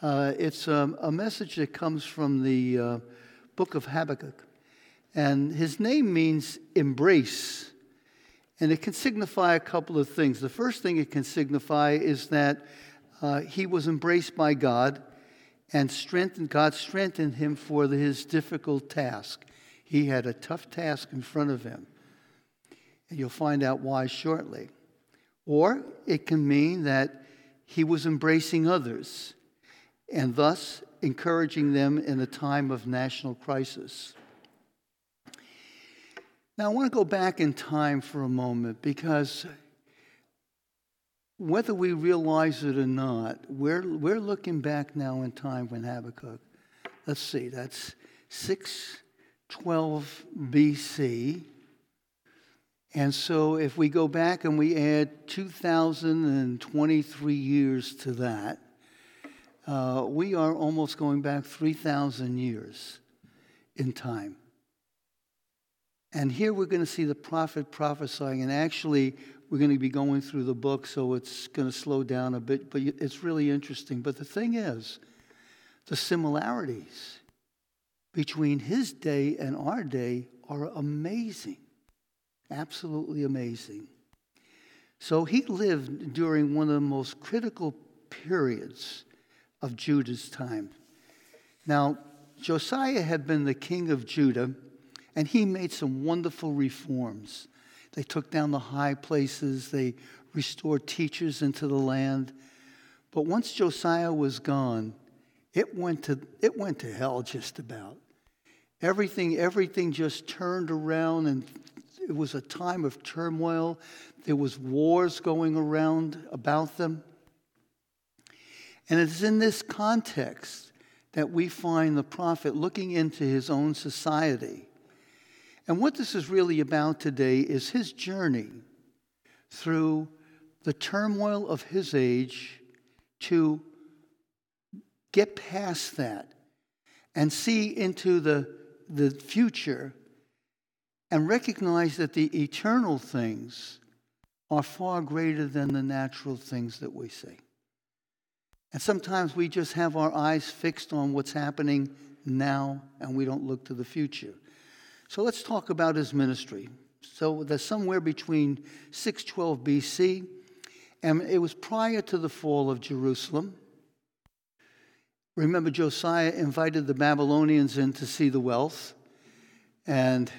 Uh, it's um, a message that comes from the uh, book of Habakkuk. And his name means embrace. And it can signify a couple of things. The first thing it can signify is that uh, he was embraced by God and strengthened, God strengthened him for the, his difficult task. He had a tough task in front of him. And you'll find out why shortly. Or it can mean that he was embracing others and thus encouraging them in a time of national crisis. Now, I want to go back in time for a moment because whether we realize it or not, we're, we're looking back now in time when Habakkuk, let's see, that's 612 BC. And so if we go back and we add 2,023 years to that, uh, we are almost going back 3,000 years in time. And here we're going to see the prophet prophesying, and actually, we're going to be going through the book, so it's going to slow down a bit, but it's really interesting. But the thing is, the similarities between his day and our day are amazing. Absolutely amazing. So he lived during one of the most critical periods of Judah's time. Now, Josiah had been the king of Judah, and he made some wonderful reforms. They took down the high places, they restored teachers into the land. But once Josiah was gone, it went to, it went to hell just about. Everything, everything just turned around, and it was a time of turmoil. There was wars going around about them. And it's in this context that we find the prophet looking into his own society. And what this is really about today is his journey through the turmoil of his age to get past that and see into the, the future and recognize that the eternal things are far greater than the natural things that we see. And sometimes we just have our eyes fixed on what's happening now and we don't look to the future. So let's talk about his ministry. So there's somewhere between 612 BC, and it was prior to the fall of Jerusalem. Remember, Josiah invited the Babylonians in to see the wealth, and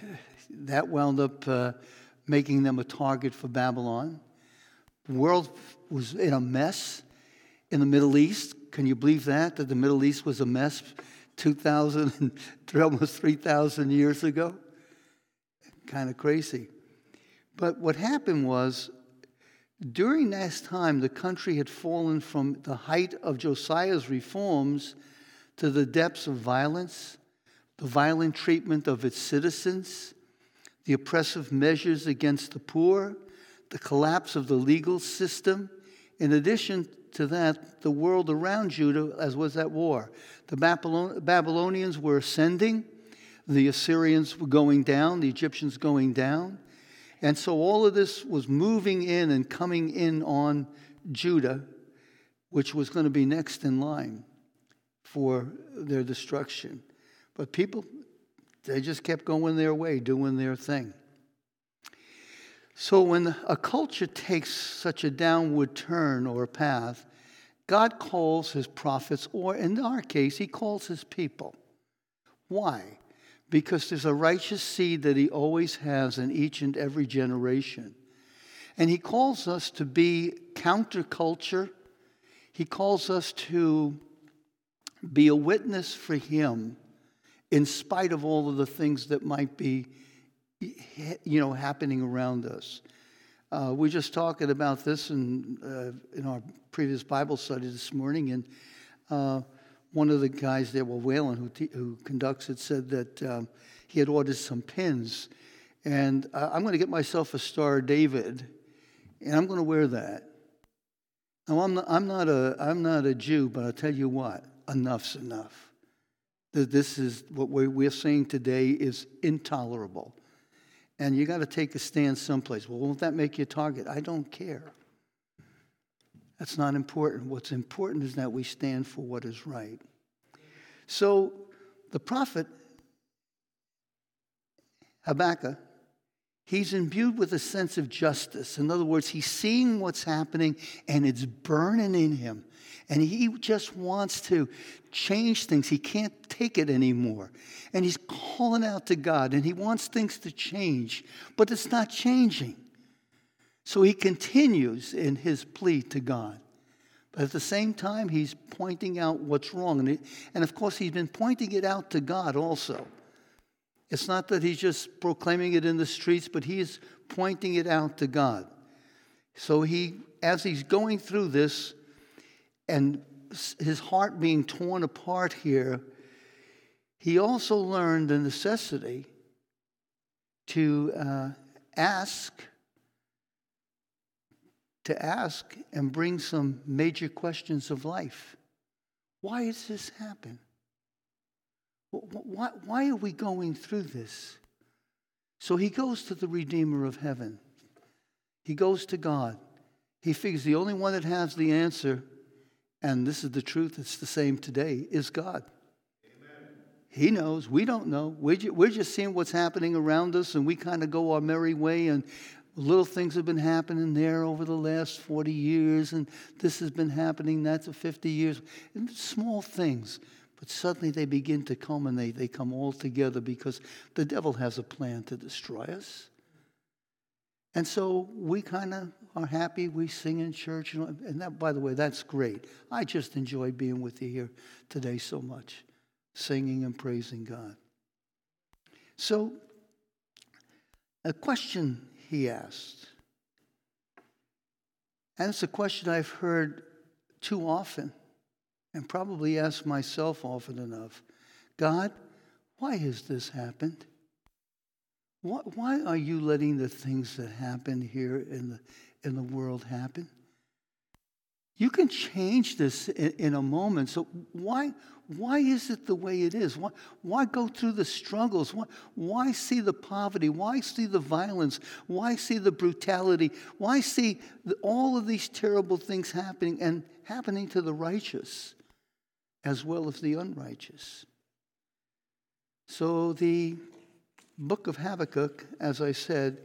that wound up uh, making them a target for Babylon. The world was in a mess in the Middle East. Can you believe that? That the Middle East was a mess 2,000, almost 3,000 years ago? Kind of crazy. But what happened was, during that time, the country had fallen from the height of Josiah's reforms to the depths of violence, the violent treatment of its citizens, the oppressive measures against the poor, the collapse of the legal system, in addition to that, the world around Judah as was at war. The Babylonians were ascending, the Assyrians were going down, the Egyptians going down. And so all of this was moving in and coming in on Judah, which was going to be next in line for their destruction. But people, they just kept going their way, doing their thing. So, when a culture takes such a downward turn or path, God calls his prophets, or in our case, he calls his people. Why? Because there's a righteous seed that he always has in each and every generation. And he calls us to be counterculture. He calls us to be a witness for him in spite of all of the things that might be you know, happening around us. Uh, we're just talking about this in, uh, in our previous Bible study this morning, and uh, one of the guys there, well, Whalen, who, te- who conducts it, said that um, he had ordered some pins, and I'm going to get myself a Star David, and I'm going to wear that. Now, I'm not, I'm, not a, I'm not a Jew, but I'll tell you what, enough's enough. This is what we're saying today is intolerable and you got to take a stand someplace. Well, won't that make you a target? I don't care. That's not important. What's important is that we stand for what is right. So the prophet Habakkuk, he's imbued with a sense of justice. In other words, he's seeing what's happening and it's burning in him. And he just wants to change things. He can't take it anymore. And he's calling out to God and he wants things to change, but it's not changing. So he continues in his plea to God. But at the same time, he's pointing out what's wrong. And, of course, he's been pointing it out to God also. It's not that he's just proclaiming it in the streets, but he's pointing it out to God. So he, as he's going through this and his heart being torn apart here, he also learned the necessity to uh, ask, to ask and bring some major questions of life. Why has this happened? Why, why are we going through this? So he goes to the Redeemer of heaven. He goes to God. He figures the only one that has the answer, and this is the truth, it's the same today, is God. Amen. He knows. We don't know. We're just, we're just seeing what's happening around us, and we kind of go our merry way, and little things have been happening there over the last 40 years, and this has been happening, that's a 50 years. And small things. But suddenly they begin to come, culminate. They come all together because the devil has a plan to destroy us. And so we kind of are happy. We sing in church. And that, by the way, that's great. I just enjoy being with you here today so much, singing and praising God. So, a question he asked, and it's a question I've heard too often and probably ask myself often enough God, why has this happened? Why are you letting the things that happen here in the, in the world happen? You can change this in, in, a moment. So why, why is it the way it is? Why, why go through the struggles? Why, why see the poverty? Why see the violence? Why see the brutality? Why see the, all of these terrible things happening and happening to the righteous? As well as the unrighteous. So the book of Habakkuk, as I said,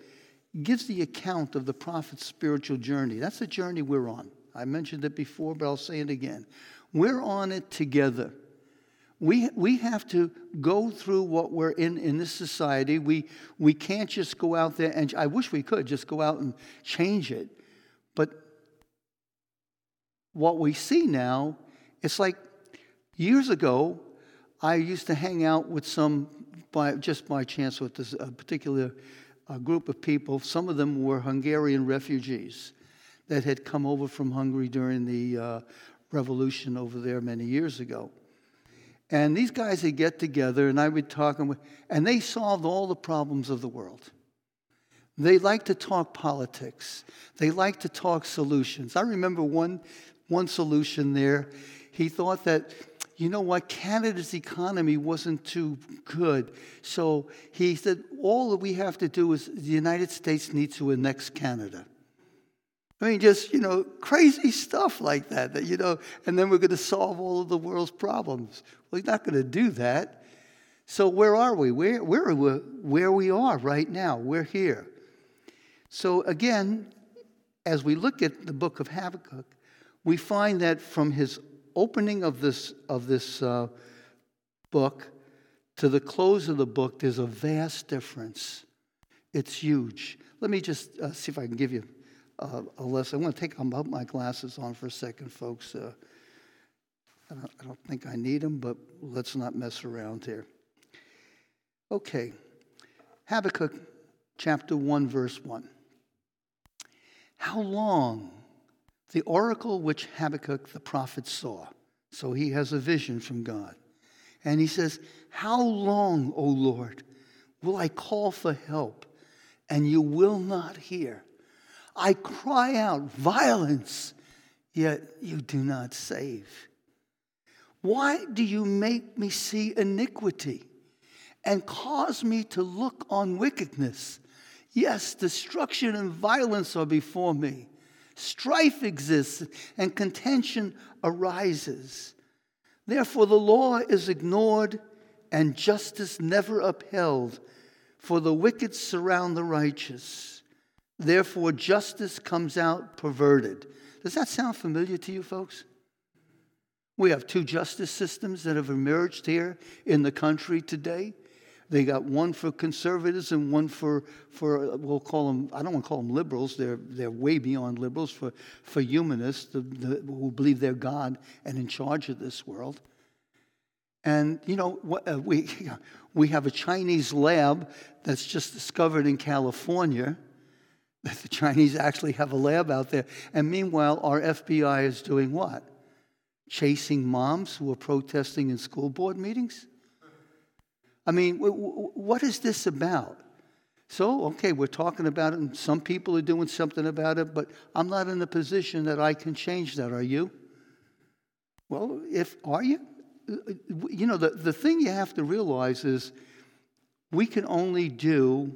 gives the account of the prophet's spiritual journey. That's the journey we're on. I mentioned it before, but I'll say it again. We're on it together. We, we have to go through what we're in in this society. We, we can't just go out there and I wish we could just go out and change it. But what we see now, it's like Years ago, I used to hang out with some, by, just by chance, with this a particular uh, group of people. Some of them were Hungarian refugees that had come over from Hungary during the uh, revolution over there many years ago. And these guys would get together, and I would talk, and they solved all the problems of the world. They like to talk politics. They like to talk solutions. I remember one, one solution there. He thought that you know what? Canada's economy wasn't too good. So he said, all that we have to do is the United States needs to annex Canada. I mean, just, you know, crazy stuff like that, that, you know, and then we're going to solve all of the world's problems. He's not going to do that. So where are we? Where, where, where we are right now. We're here. So again, as we look at the book of Habakkuk, we find that from his opening of this, of this uh, book to the close of the book, there's a vast difference. It's huge. Let me just uh, see if I can give you uh, a lesson. I'm going to take my glasses on for a second, folks. Uh, I don't, I don't think I need them, but let's not mess around here. Okay. Habakkuk chapter 1, verse 1. How long the oracle which Habakkuk the prophet saw. So he has a vision from God. And he says, How long, O Lord, will I call for help and you will not hear? I cry out violence, yet you do not save. Why do you make me see iniquity and cause me to look on wickedness? Yes, destruction and violence are before me Strife exists and contention arises. Therefore, the law is ignored and justice never upheld, for the wicked surround the righteous. Therefore, justice comes out perverted. Does that sound familiar to you, folks? We have two justice systems that have emerged here in the country today. They got one for conservatives and one for, for we'll call them, I don't want to call them liberals, they're, they're way beyond liberals, for, for humanists the, the, who believe they're God and in charge of this world. And, you know, uh, we, we have a Chinese lab that's just discovered in California. That the Chinese actually have a lab out there. And meanwhile, our FBI is doing what? Chasing moms who are protesting in school board meetings? I mean, what is this about? So, okay, we're talking about it, and some people are doing something about it, but I'm not in a position that I can change that. Are you? Well, if are you? You know, the, the thing you have to realize is we can only do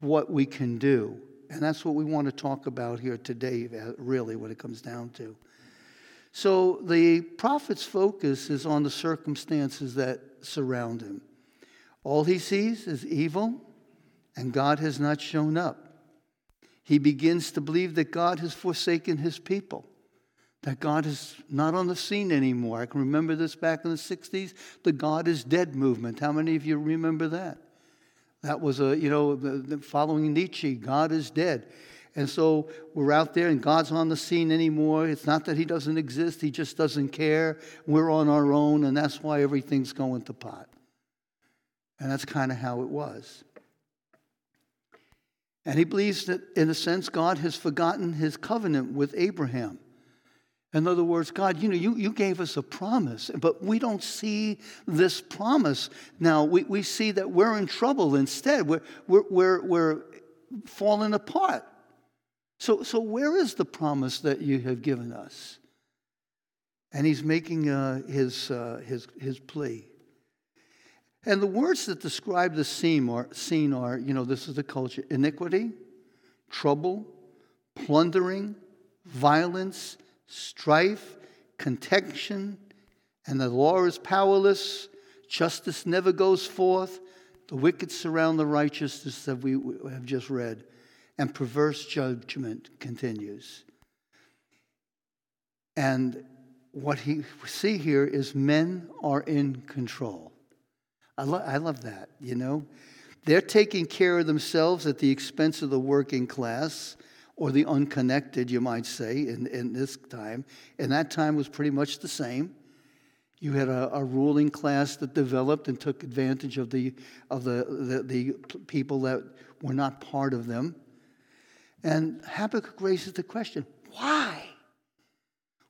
what we can do. And that's what we want to talk about here today, uh, really, what it comes down to. So the prophet's focus is on the circumstances that surround him. All he sees is evil, and God has not shown up. He begins to believe that God has forsaken his people, that God is not on the scene anymore. I can remember this back in the 60s, the God is dead movement. How many of you remember that? That was a, you know, following Nietzsche, God is dead. And so we're out there and God's on the scene anymore. It's not that He doesn't exist, He just doesn't care. We're on our own, and that's why everything's going to pot. And that's kind of how it was. And he believes that, in a sense, God has forgotten his covenant with Abraham. In other words, God, you know, you, you gave us a promise, but we don't see this promise. Now, we, we see that we're in trouble instead. We're, we're, we're, we're falling apart. So, so, where is the promise that you have given us? And he's making uh, his, uh, his, his plea. And the words that describe the scene are, scene are you know, this is the culture iniquity, trouble, plundering, violence strife, contention, and the law is powerless. Justice never goes forth. The wicked surround the righteousness that we have just read, and perverse judgment continues. And what he see here is men are in control. I, lo- I love that, you know. They're taking care of themselves at the expense of the working class or the unconnected, you might say, in, in this time. And that time was pretty much the same. You had a, a, ruling class that developed and took advantage of the, of the, the, the people that were not part of them. And Habakkuk raises the question why?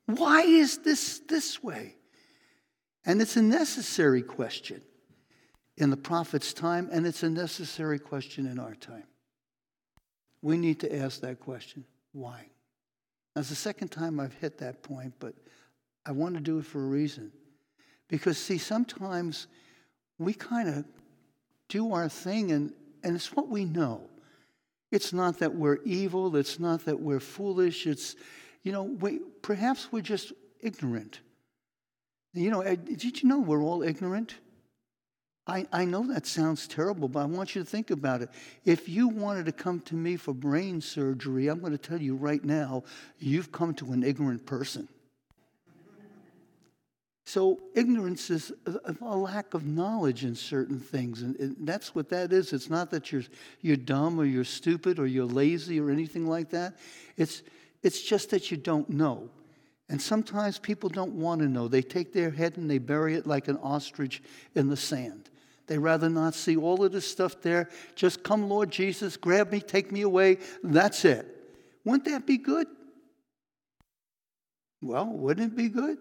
Why is this this way? And it's a necessary question in the prophet's time, and it's a necessary question in our time. We need to ask that question why? That's the second time I've hit that point, but I want to do it for a reason. Because, see, sometimes we kind of do our thing, and, and it's what we know. It's not that we're evil, it's not that we're foolish, it's, you know, we, perhaps we're just ignorant. You know, eh, did you know we're all ignorant? I, I know that sounds terrible, but I want you to think about it. If you wanted to come to me for brain surgery, I'm going to tell you right now, you've come to an ignorant person. So, ignorance is a, lack of knowledge in certain things. And that's what that is. It's not that you're, you're dumb or you're stupid or you're lazy or anything like that. It's, it's just that you don't know. And sometimes people don't want to know. They take their head and they bury it like an ostrich in the sand. They rather not see all of this stuff there. Just come, Lord Jesus, grab me, take me away. That's it. Wouldn't that be good? Well, wouldn't it be good?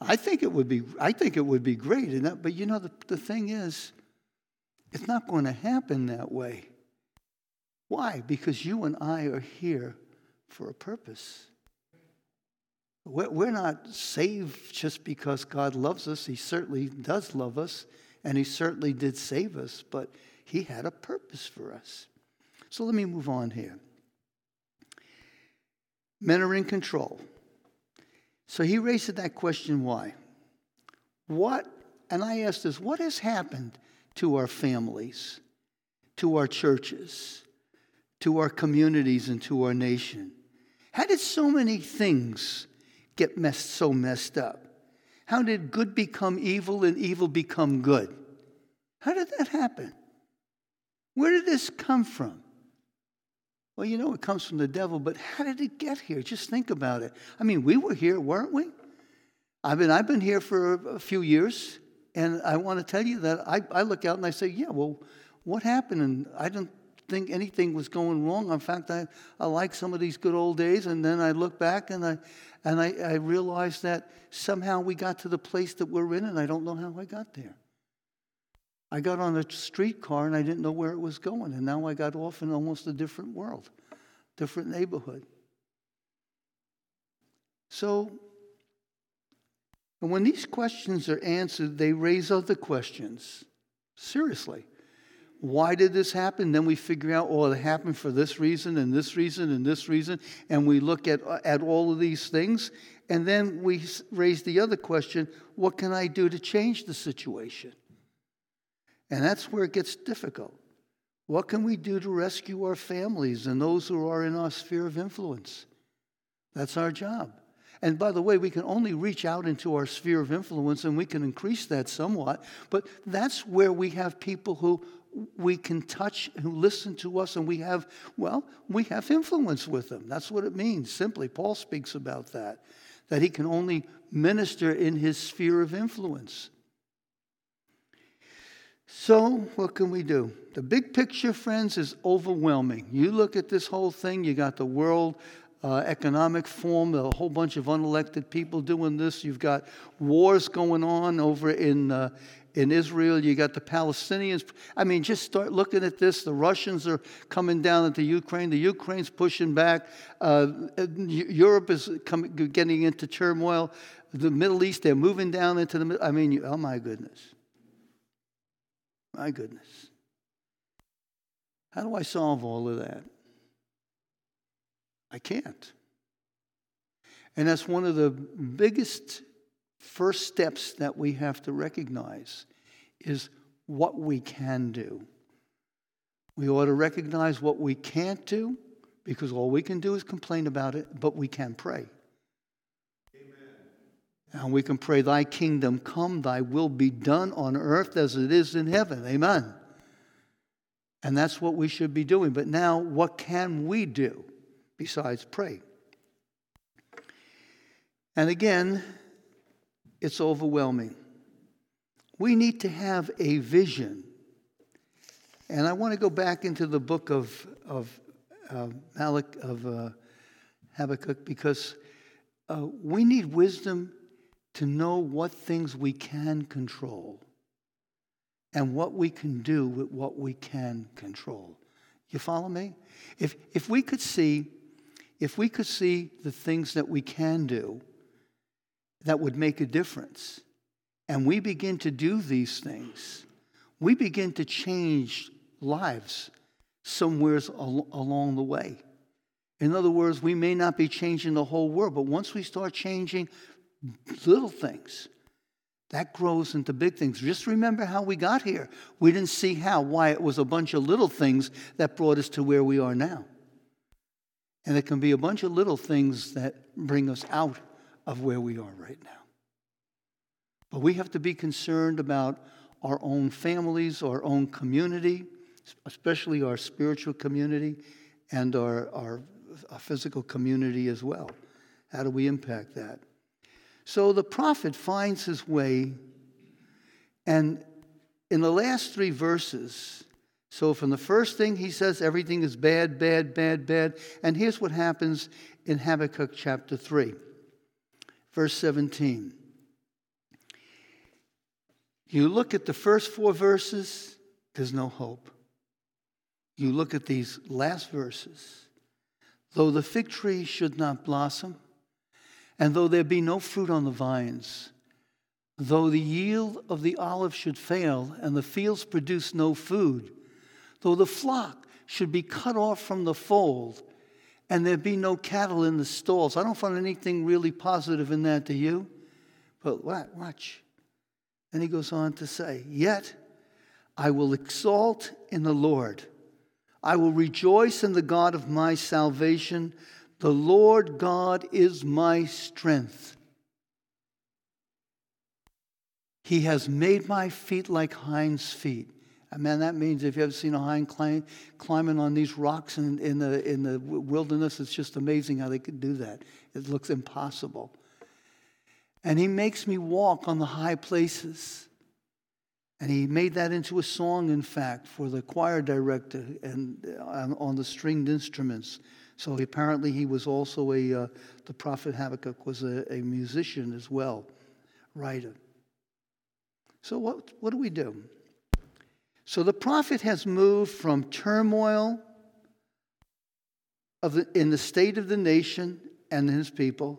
I think it would be. I think it would be great. That, but you know, the, the thing is, it's not going to happen that way. Why? Because you and I are here for a purpose. We're not saved just because God loves us. He certainly does love us, and He certainly did save us, but He had a purpose for us. So let me move on here. Men are in control. So he raised that question why? What, and I asked this, what has happened to our families, to our churches, to our communities, and to our nation? How did so many things get messed so messed up? How did good become evil and evil become good? How did that happen? Where did this come from? Well, you know it comes from the devil, but how did it get here? Just think about it. I mean, we were here, weren't we? I mean, I've been here for a few years, and I want to tell you that I, I look out and I say, yeah, well, what happened? And I didn't think anything was going wrong. In fact, I, I like some of these good old days, and then I look back and I and I, I realized that somehow we got to the place that we're in, and I don't know how I got there. I got on a streetcar and I didn't know where it was going, and now I got off in almost a different world, different neighborhood. So, and when these questions are answered, they raise other questions. Seriously. Why did this happen? Then we figure out, oh, it happened for this reason and this reason and this reason. And we look at, at all of these things. And then we raise the other question what can I do to change the situation? And that's where it gets difficult. What can we do to rescue our families and those who are in our sphere of influence? That's our job. And by the way, we can only reach out into our sphere of influence and we can increase that somewhat. But that's where we have people who we can touch, who listen to us, and we have, well, we have influence with them. That's what it means, simply. Paul speaks about that, that he can only minister in his sphere of influence. So, what can we do? The big picture, friends, is overwhelming. You look at this whole thing, you got the World uh, Economic Forum, a whole bunch of unelected people doing this. You've got wars going on over in, uh, in Israel. You got the Palestinians. I mean, just start looking at this. The Russians are coming down into Ukraine. The Ukraine's pushing back. Uh, Europe is coming, getting into turmoil. The Middle East, they're moving down into the. I mean, oh my goodness. My goodness. How do I solve all of that? I can't. And that's one of the biggest first steps that we have to recognize is what we can do. We ought to recognize what we can't do because all we can do is complain about it, but we can pray. Amen. And we can pray, Thy kingdom come, Thy will be done on earth as it is in heaven. Amen. And that's what we should be doing. But now, what can we do besides pray? And again, it's overwhelming. We need to have a vision. And I want to go back into the book of, of uh, Malach, of uh, Habakkuk, because uh, we need wisdom to know what things we can control and what we can do with what we can control. You follow me? If, if we could see, if we could see the things that we can do that would make a difference, and we begin to do these things, we begin to change lives somewheres al- along the way. In other words, we may not be changing the whole world, but once we start changing little things. That grows into big things. Just remember how we got here. We didn't see how, why it was a bunch of little things that brought us to where we are now. And it can be a bunch of little things that bring us out of where we are right now. But we have to be concerned about our own families, our own community, especially our spiritual community and our, our, our physical community as well. How do we impact that? So the prophet finds his way, and in the last three verses, so from the first thing he says everything is bad, bad, bad, bad, and here's what happens in Habakkuk chapter 3, verse 17. You look at the first four verses, there's no hope. You look at these last verses, though the fig tree should not blossom, and though there be no fruit on the vines, though the yield of the olive should fail, and the fields produce no food, though the flock should be cut off from the fold, and there be no cattle in the stalls. I don't find anything really positive in that, do you? But? Watch. And he goes on to say, Yet I will exalt in the Lord. I will rejoice in the God of my salvation. The Lord God is my strength. He has made my feet like hinds' feet. And man, that means if you ever seen a hind climb, climbing on these rocks in, in, the, in the wilderness, it's just amazing how they could do that. It looks impossible. And he makes me walk on the high places. And he made that into a song, in fact, for the choir director and uh, on the stringed instruments. So apparently he was also a, uh, the prophet Habakkuk was a, a musician as well, writer. So what, what do we do? So the prophet has moved from turmoil the, in the state of the nation and his people,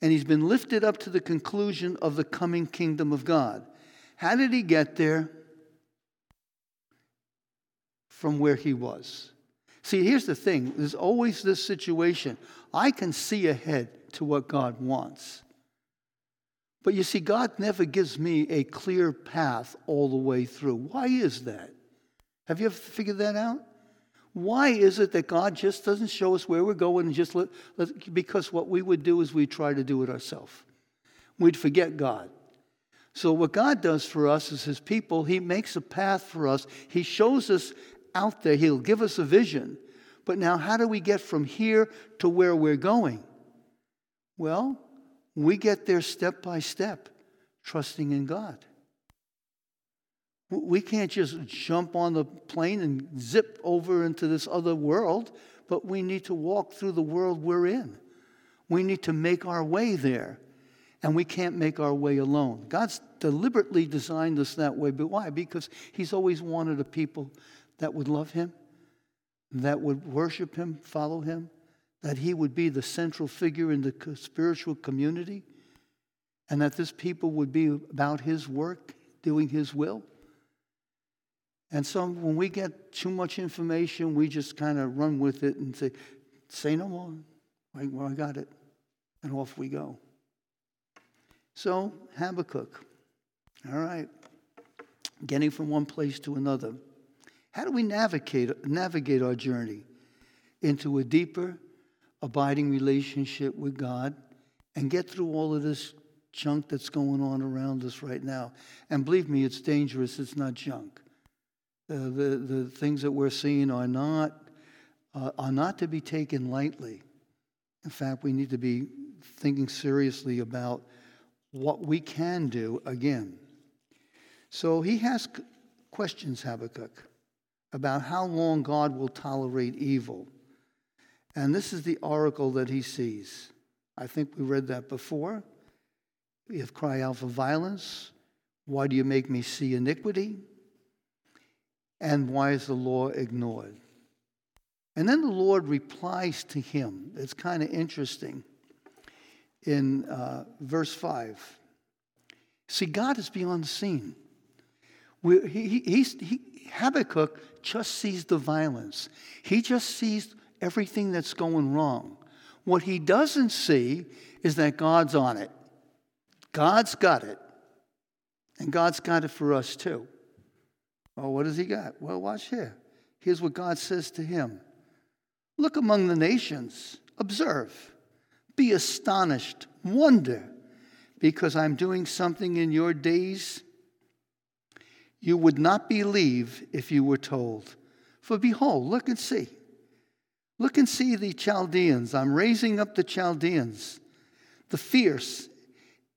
and he's been lifted up to the conclusion of the coming kingdom of God. How did he get there? From where he was. See, here's the thing there's always this situation. I can see ahead to what God wants. But you see, God never gives me a clear path all the way through. Why is that? Have you ever figured that out? Why is it that God just doesn't show us where we're going and just let, let because what we would do is we try to do it ourselves. We'd forget God. So, what God does for us as His people, He makes a path for us. He shows us out there, He'll give us a vision. But now, how do we get from here to where we're going? Well, we get there step by step, trusting in God. We can't just jump on the plane and zip over into this other world, but we need to walk through the world we're in. We need to make our way there. And we can't make our way alone. God's deliberately designed us that way. But why? Because He's always wanted a people that would love Him, that would worship Him, follow Him, that He would be the central figure in the spiritual community, and that this people would be about His work, doing His will. And so when we get too much information, we just kind of run with it and say, say no more. Like, Well, I got it. And off we go. So, Habakkuk. All right. Getting from one place to another. How do we navigate, navigate our journey into a deeper, abiding relationship with God and get through all of this junk that's going on around us right now? And believe me, it's dangerous, it's not junk. Uh, the, the things that we're seeing are not, uh, are not to be taken lightly. In fact, we need to be thinking seriously about what we can do again. So he has questions, Habakkuk, about how long God will tolerate evil. And this is the oracle that he sees. I think we read that before. We have cry out for violence. Why do you make me see iniquity? And why is the law ignored? And then the Lord replies to him. It's kind of interesting in uh, verse 5. See, God is beyond the scene. We, he, he, he, Habakkuk just sees the violence, he just sees everything that's going wrong. What he doesn't see is that God's on it. God's got it. And God's got it for us too. Oh, what does he got? Well, watch here. Here's what God says to him Look among the nations, observe be astonished, wonder, because I'm doing something in your days you would not believe if you were told. For behold, look and see. Look and see the Chaldeans. I'm raising up the Chaldeans, the fierce,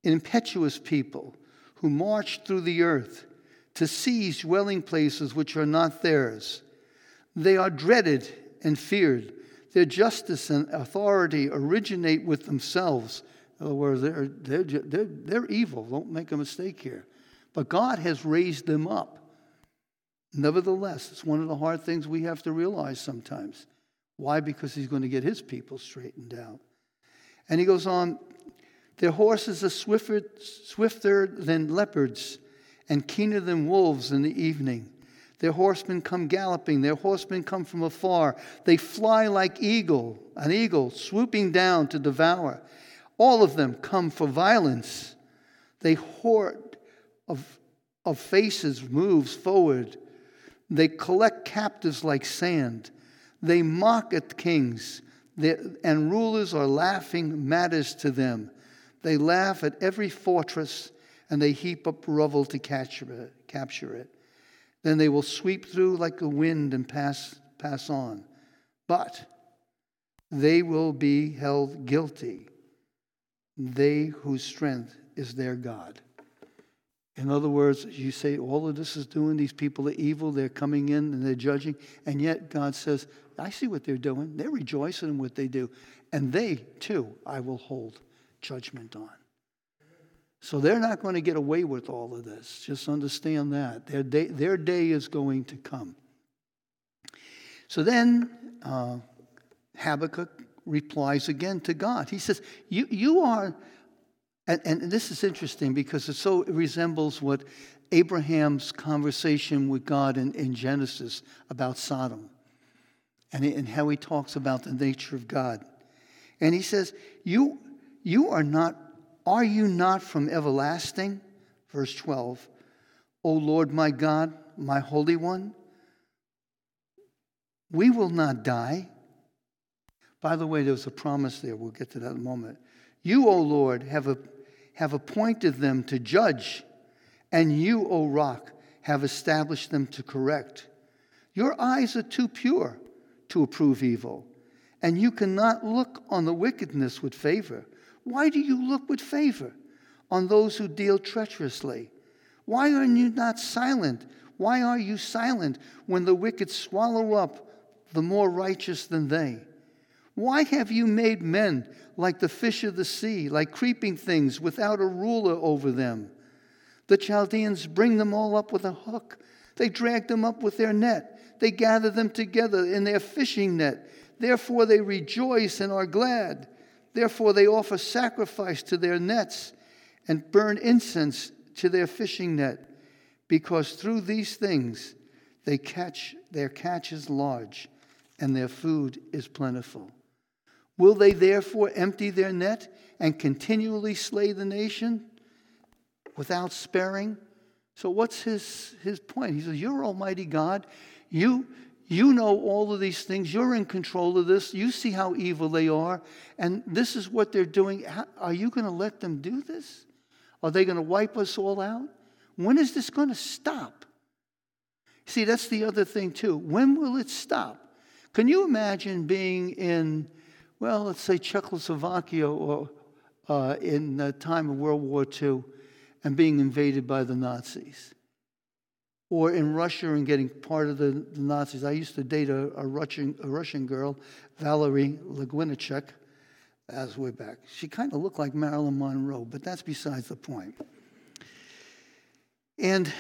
impetuous people who march through the earth to seize dwelling places which are not theirs. They are dreaded and feared their justice and authority originate with themselves. In other words, they're, they're, they're, they're evil. Don't make a mistake here. But God has raised them up. Nevertheless, it's one of the hard things we have to realize sometimes. Why? Because he's going to get his people straightened out. And he goes on, their horses are swifter, swifter than leopards and keener than wolves in the evening. Their horsemen come galloping, their horsemen come from afar. They fly like eagle, an eagle swooping down to devour. All of them come for violence. They horde of, of faces moves forward. They collect captives like sand. They mock at kings, and rulers are laughing matters to them. They laugh at every fortress, and they heap up rubble to capture it. Then they will sweep through like a wind and pass, pass on. But they will be held guilty, they whose strength is their God. In other words, you say all of this is doing, these people are evil, they're coming in and they're judging, and yet God says, I see what they're doing. They're rejoicing in what they do. And they, too, I will hold judgment on. So they're not going to get away with all of this. Just understand that. Their day, their day is going to come. So then uh, Habakkuk replies again to God. He says, You, you are, and, and this is interesting because it so resembles what Abraham's conversation with God in, in Genesis about Sodom and, and how he talks about the nature of God. And he says, You, you are not are you not from everlasting? Verse 12. O Lord my God, my Holy One, we will not die. By the way, there's a promise there. We'll get to that in a moment. You, O Lord, have, a, have appointed them to judge, and you, O rock, have established them to correct. Your eyes are too pure to approve evil, and you cannot look on the wickedness with favor. Why do you look with favor on those who deal treacherously? Why are you not silent? Why are you silent when the wicked swallow up the more righteous than they? Why have you made men like the fish of the sea, like creeping things without a ruler over them? The Chaldeans bring them all up with a hook. They drag them up with their net. They gather them together in their fishing net. Therefore they rejoice and are glad. Therefore, they offer sacrifice to their nets and burn incense to their fishing net, because through these things they catch, their catch is large, and their food is plentiful. Will they therefore empty their net and continually slay the nation without sparing? So, what's his, his point? He says, You're Almighty God. You, you know all of these things. You're in control of this. You see how evil they are. And this is what they're doing. Are you going to let them do this? Are they going to wipe us all out? When is this going to stop? See, that's the other thing, too. When will it stop? Can you imagine being in, well, let's say Czechoslovakia or uh, in the time of World War II and being invaded by the Nazis? or in Russia and getting part of the, the Nazis. I used to date a, a, Russian, a Russian girl, Valerie Lagwinichek, as way back. She kind of looked like Marilyn Monroe, but that's besides the point. And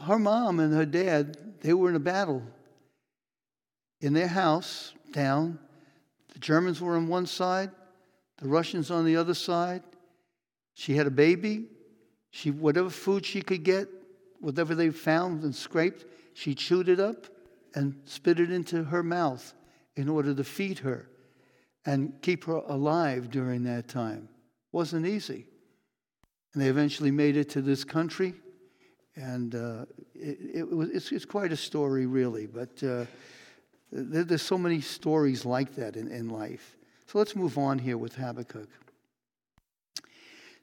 her mom and her dad, they were in a battle in their house down. The Germans were on one side, the Russians on the other side. She had a baby. She, whatever food she could get, whatever they found and scraped, she chewed it up and spit it into her mouth in order to feed her and keep her alive during that time. Wasn't easy. And they eventually made it to this country, and uh, it, it was, it's, it's, quite a story, really. But uh, there's so many stories like that in, in life. So let's move on here with Habakkuk.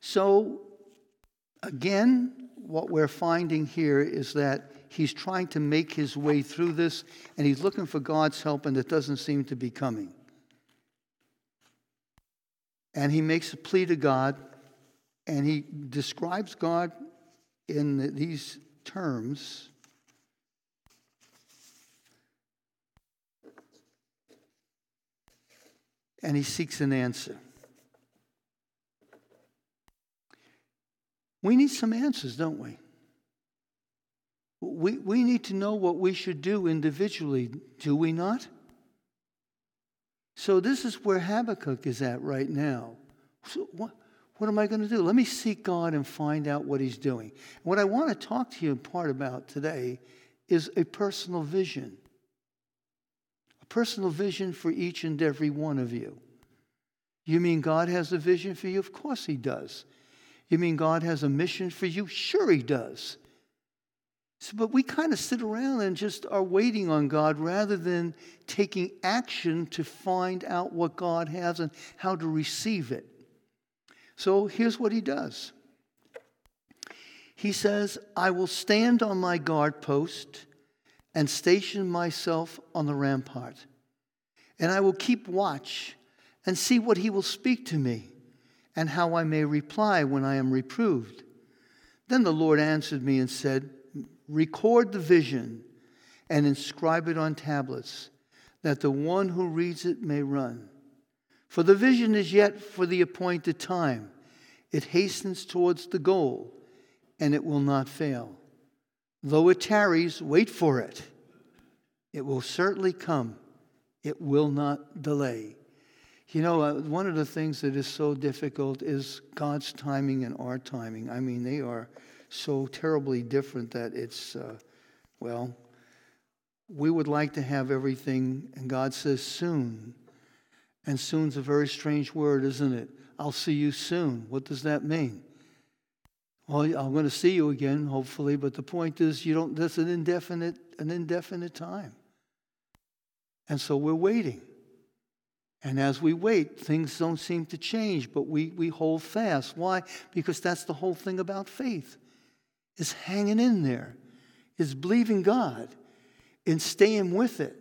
So Again, what we're finding here is that he's trying to make his way through this and he's looking for God's help, and it doesn't seem to be coming. And he makes a plea to God and he describes God in these terms. And he seeks an answer. We need some answers, don't we? We, we need to know what we should do individually, do we not? So, this is where Habakkuk is at right now. So what, What am I going to do? Let me seek God and find out what He's doing. What I want to talk to you in part about today is a personal vision. Personal vision for each and every one of you. You mean God has a vision for you? Of course He does. You mean God has a mission for you? Sure, He does. So, but we kind of sit around and just are waiting on God rather than taking action to find out what God has and how to receive it. So here's what he does He says, I will stand on my guard post and station myself on the rampart, and I will keep watch and see what he will speak to me and how I may reply when I am reproved. Then the Lord answered me and said, Record the vision and inscribe it on tablets, that the one who reads it may run. For the vision is yet for the appointed time. It hastens towards the goal, and it will not fail. Though it tarries, wait for it. It will certainly come, it will not delay. You know, uh, one of the things that is so difficult is God's timing and our timing. I mean, they are so terribly different that it's, uh, well, we would like to have everything, and God says soon. And soon's a very strange word, isn't it? I'll see you soon. What does that mean? Well, I'm going to see you again, hopefully, but the point is, you don't. That's an indefinite, an indefinite time. And so we're waiting. And as we wait, things don't seem to change, but we, we hold fast. Why? Because that's the whole thing about faith is hanging in there, is believing God and staying with it.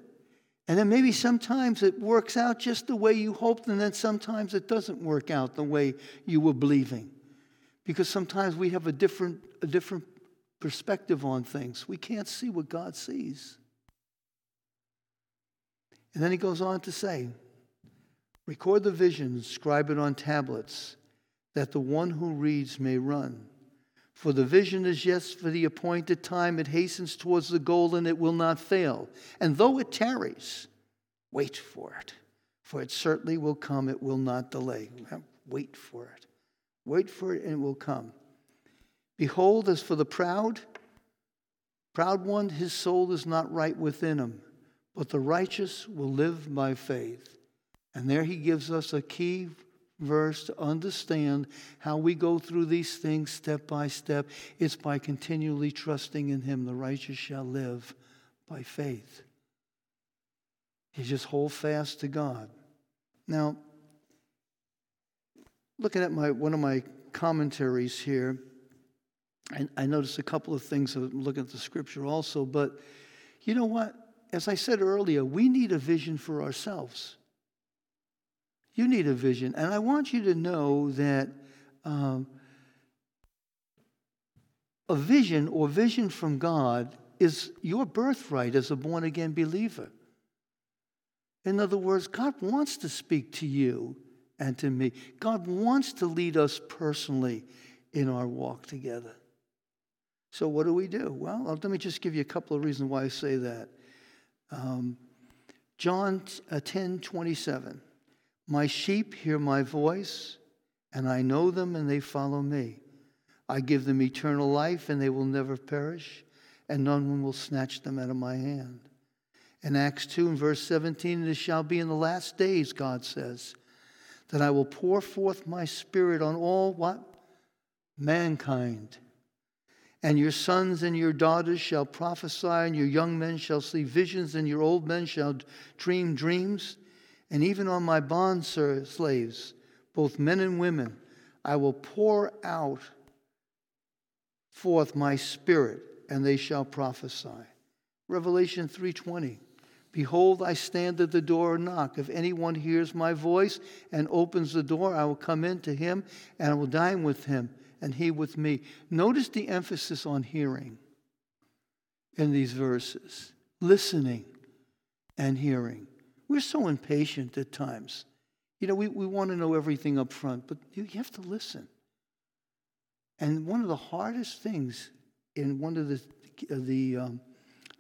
And then maybe sometimes it works out just the way you hoped, and then sometimes it doesn't work out the way you were believing. Because sometimes we have a different, a different perspective on things. We can't see what God sees. And then he goes on to say, Record the vision, scribe it on tablets, that the one who reads may run. For the vision is yes for the appointed time, it hastens towards the goal and it will not fail. And though it tarries, wait for it, for it certainly will come, it will not delay. Wait for it. Wait for it and it will come. Behold, as for the proud, proud one, his soul is not right within him, but the righteous will live by faith. And there he gives us a key verse to understand how we go through these things step by step. It's by continually trusting in Him. The righteous shall live by faith. You just hold fast to God. Now, looking at my one of my commentaries here, and I noticed a couple of things. I'm looking at the scripture also, but you know what? As I said earlier, we need a vision for ourselves. You need a vision. And I want you to know that um, a vision or vision from God is your birthright as a born again believer. In other words, God wants to speak to you and to me. God wants to lead us personally in our walk together. So, what do we do? Well, let me just give you a couple of reasons why I say that. Um, John uh, 10 27. My sheep hear my voice, and I know them, and they follow me. I give them eternal life, and they will never perish, and none will snatch them out of my hand. In Acts 2 and verse 17, it shall be in the last days, God says, that I will pour forth my spirit on all what? Mankind. And your sons and your daughters shall prophesy, and your young men shall see visions, and your old men shall dream dreams and even on my bond slaves, both men and women, I will pour out forth my spirit, and they shall prophesy. Revelation 3:20. Behold, I stand at the door and knock. If anyone hears my voice and opens the door, I will come in to him and I will dine with him and he with me. Notice the emphasis on hearing in these verses listening and hearing. We're so impatient at times. You know, we, we want to know everything up front, but you have to listen. And one of the hardest things in one of the, the um,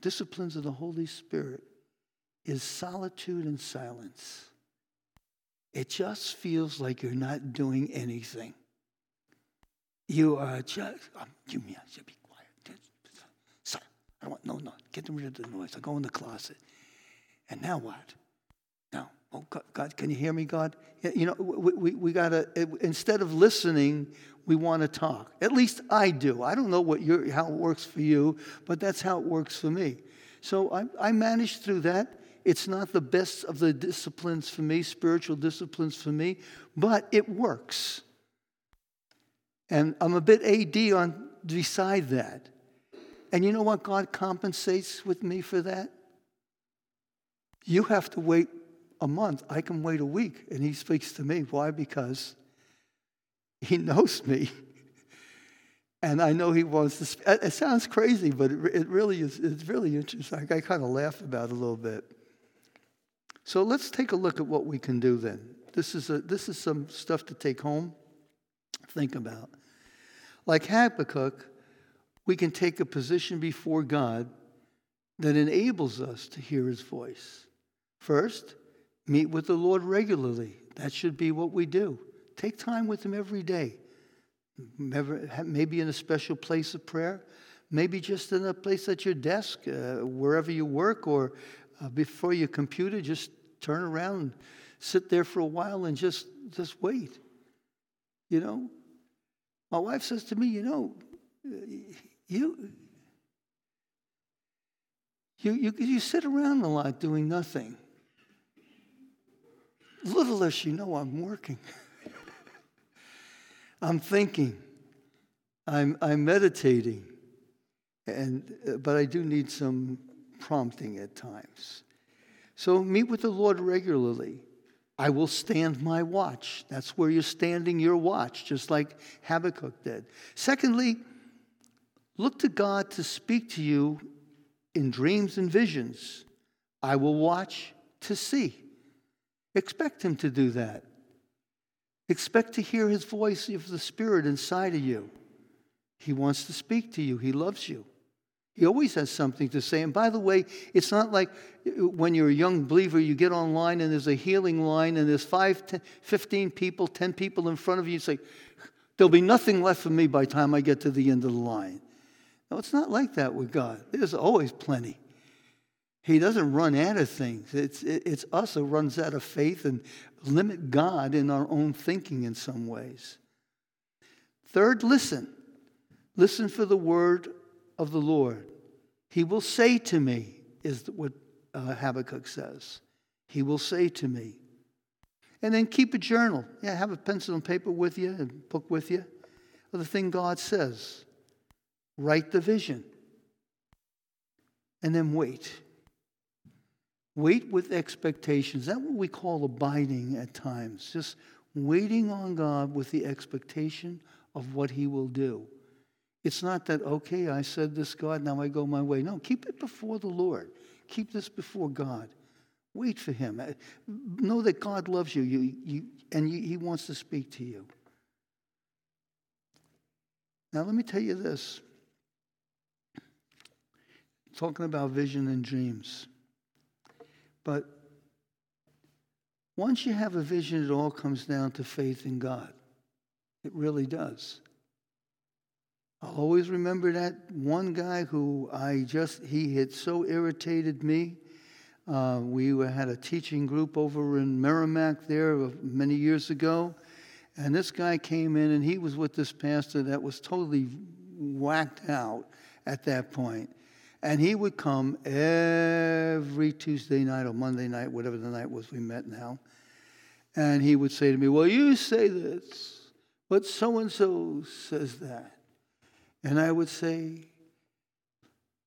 disciplines of the Holy Spirit is solitude and silence. It just feels like you're not doing anything. You are just, um, you me, I should be quiet. Son, I want, no, no, get rid of the noise. I'll go in the closet. And now what? Now, oh, God, God can you hear me, God? You know, we, we, we got to, instead of listening, we want to talk. At least I do. I don't know what your, how it works for you, but that's how it works for me. So I, I managed through that. It's not the best of the disciplines for me, spiritual disciplines for me, but it works. And I'm a bit AD on beside that. And you know what God compensates with me for that? You have to wait a month. I can wait a week. And he speaks to me. Why? Because he knows me. And I know he wants to. Sp- it sounds crazy, but it, it really is. It's really interesting. I kind of laugh about it a little bit. So let's take a look at what we can do then. This is, a, this is some stuff to take home, think about. Like Habakkuk, we can take a position before God that enables us to hear his voice. First, meet with the Lord regularly. That should be what we do. Take time with him every day. Maybe in a special place of prayer, maybe just in a place at your desk, uh, wherever you work, or uh, before your computer, just turn around, sit there for a while, and just, just wait. You know, my wife says to me, you know, you, you, you, you sit around a lot doing nothing. Little does she know I'm working. I'm thinking. I'm, I'm meditating. And, but I do need some prompting at times. So meet with the Lord regularly. I will stand my watch. That's where you're standing your watch, just like Habakkuk did. Secondly, look to God to speak to you in dreams and visions. I will watch to see. Expect Him to do that. Expect to hear His voice of the Spirit inside of you. He wants to speak to you, He loves you. He always has something to say. And by the way, it's not like uh, when you're a young believer, you get online and there's a healing line and there's five, 10, 15 people, 10 people in front of you. You say, There'll be nothing left for me by the time I get to the end of the line. No, it's not like that with God. There's always plenty. He doesn't run out of things. It's, it's us who runs out of faith and limit God in our own thinking in some ways. Third, listen. Listen for the word of the Lord. He will say to me, is what uh, Habakkuk says. He will say to me. And then keep a journal. Yeah, have a pencil and paper with you and book with you of the thing God says. Write the vision. And then wait. Wait with expectations. That's what we call abiding at times. Just waiting on God with the expectation of what He will do. It's not that, okay, I said this, God, now I go my way. No, keep it before the Lord. Keep this before God. Wait for Him. Uh, know that God loves you, you, you and He wants to speak to you. Now, let me tell you this talking about vision and dreams. But once you have a vision, it all comes down to faith in God. It really does. I'll always remember that one guy who I just, he had so irritated me. Uh, we had a teaching group over in Merrimack there many years ago. And this guy came in and he was with this pastor that was totally whacked out at that point. And he would come every Tuesday night or Monday night, whatever the night was we met now. And he would say to me, Well, you say this, but so and so says that. And I would say,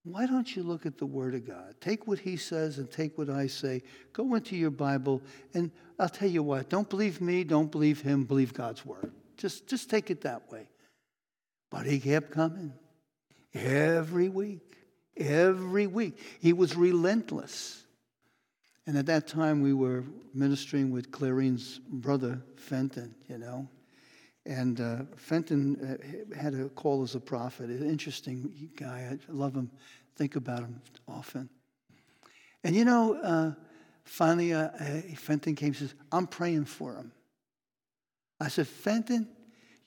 why don't you look at the Word of God? Take what He says and take what I say. Go into your Bible, and I'll tell you what don't believe me, don't believe Him, believe God's Word. Just, just take it that way. But He kept coming every week, every week. He was relentless. And at that time, we were ministering with Clarine's brother, Fenton, you know. And uh, Fenton uh, had a call as a prophet. An interesting guy. I love him. Think about him often. And you know, uh, finally, uh, Fenton came and says, I'm praying for him. I said, Fenton,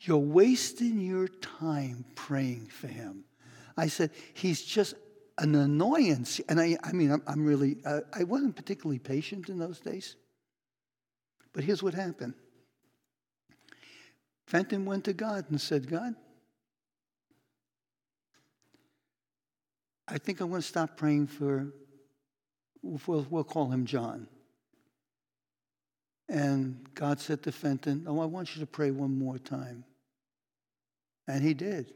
You're wasting your time praying for him. I said, He's just an annoyance. And I, I mean, I'm, I'm really, uh, I wasn't particularly patient in those days. But here's what happened Fenton went to God and said, God, I think I'm going to stop praying for, we'll, we'll call him John. And God said to Fenton, Oh, I want you to pray one more time. And he did.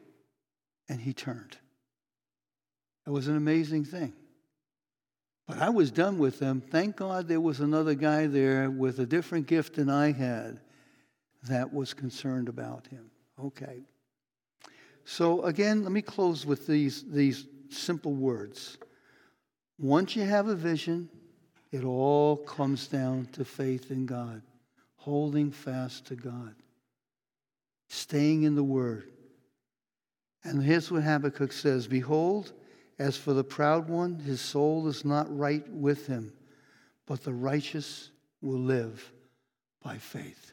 And he turned. It was an amazing thing. But I was done with them. Thank God there was another guy there with a different gift than I had that was concerned about him. Okay. So again, let me close with these, these simple words. Once you have a vision, it all comes down to faith in God, holding fast to God, staying in the Word. And here's what Habakkuk says Behold, as for the proud one, his soul is not right with him, but the righteous will live by faith.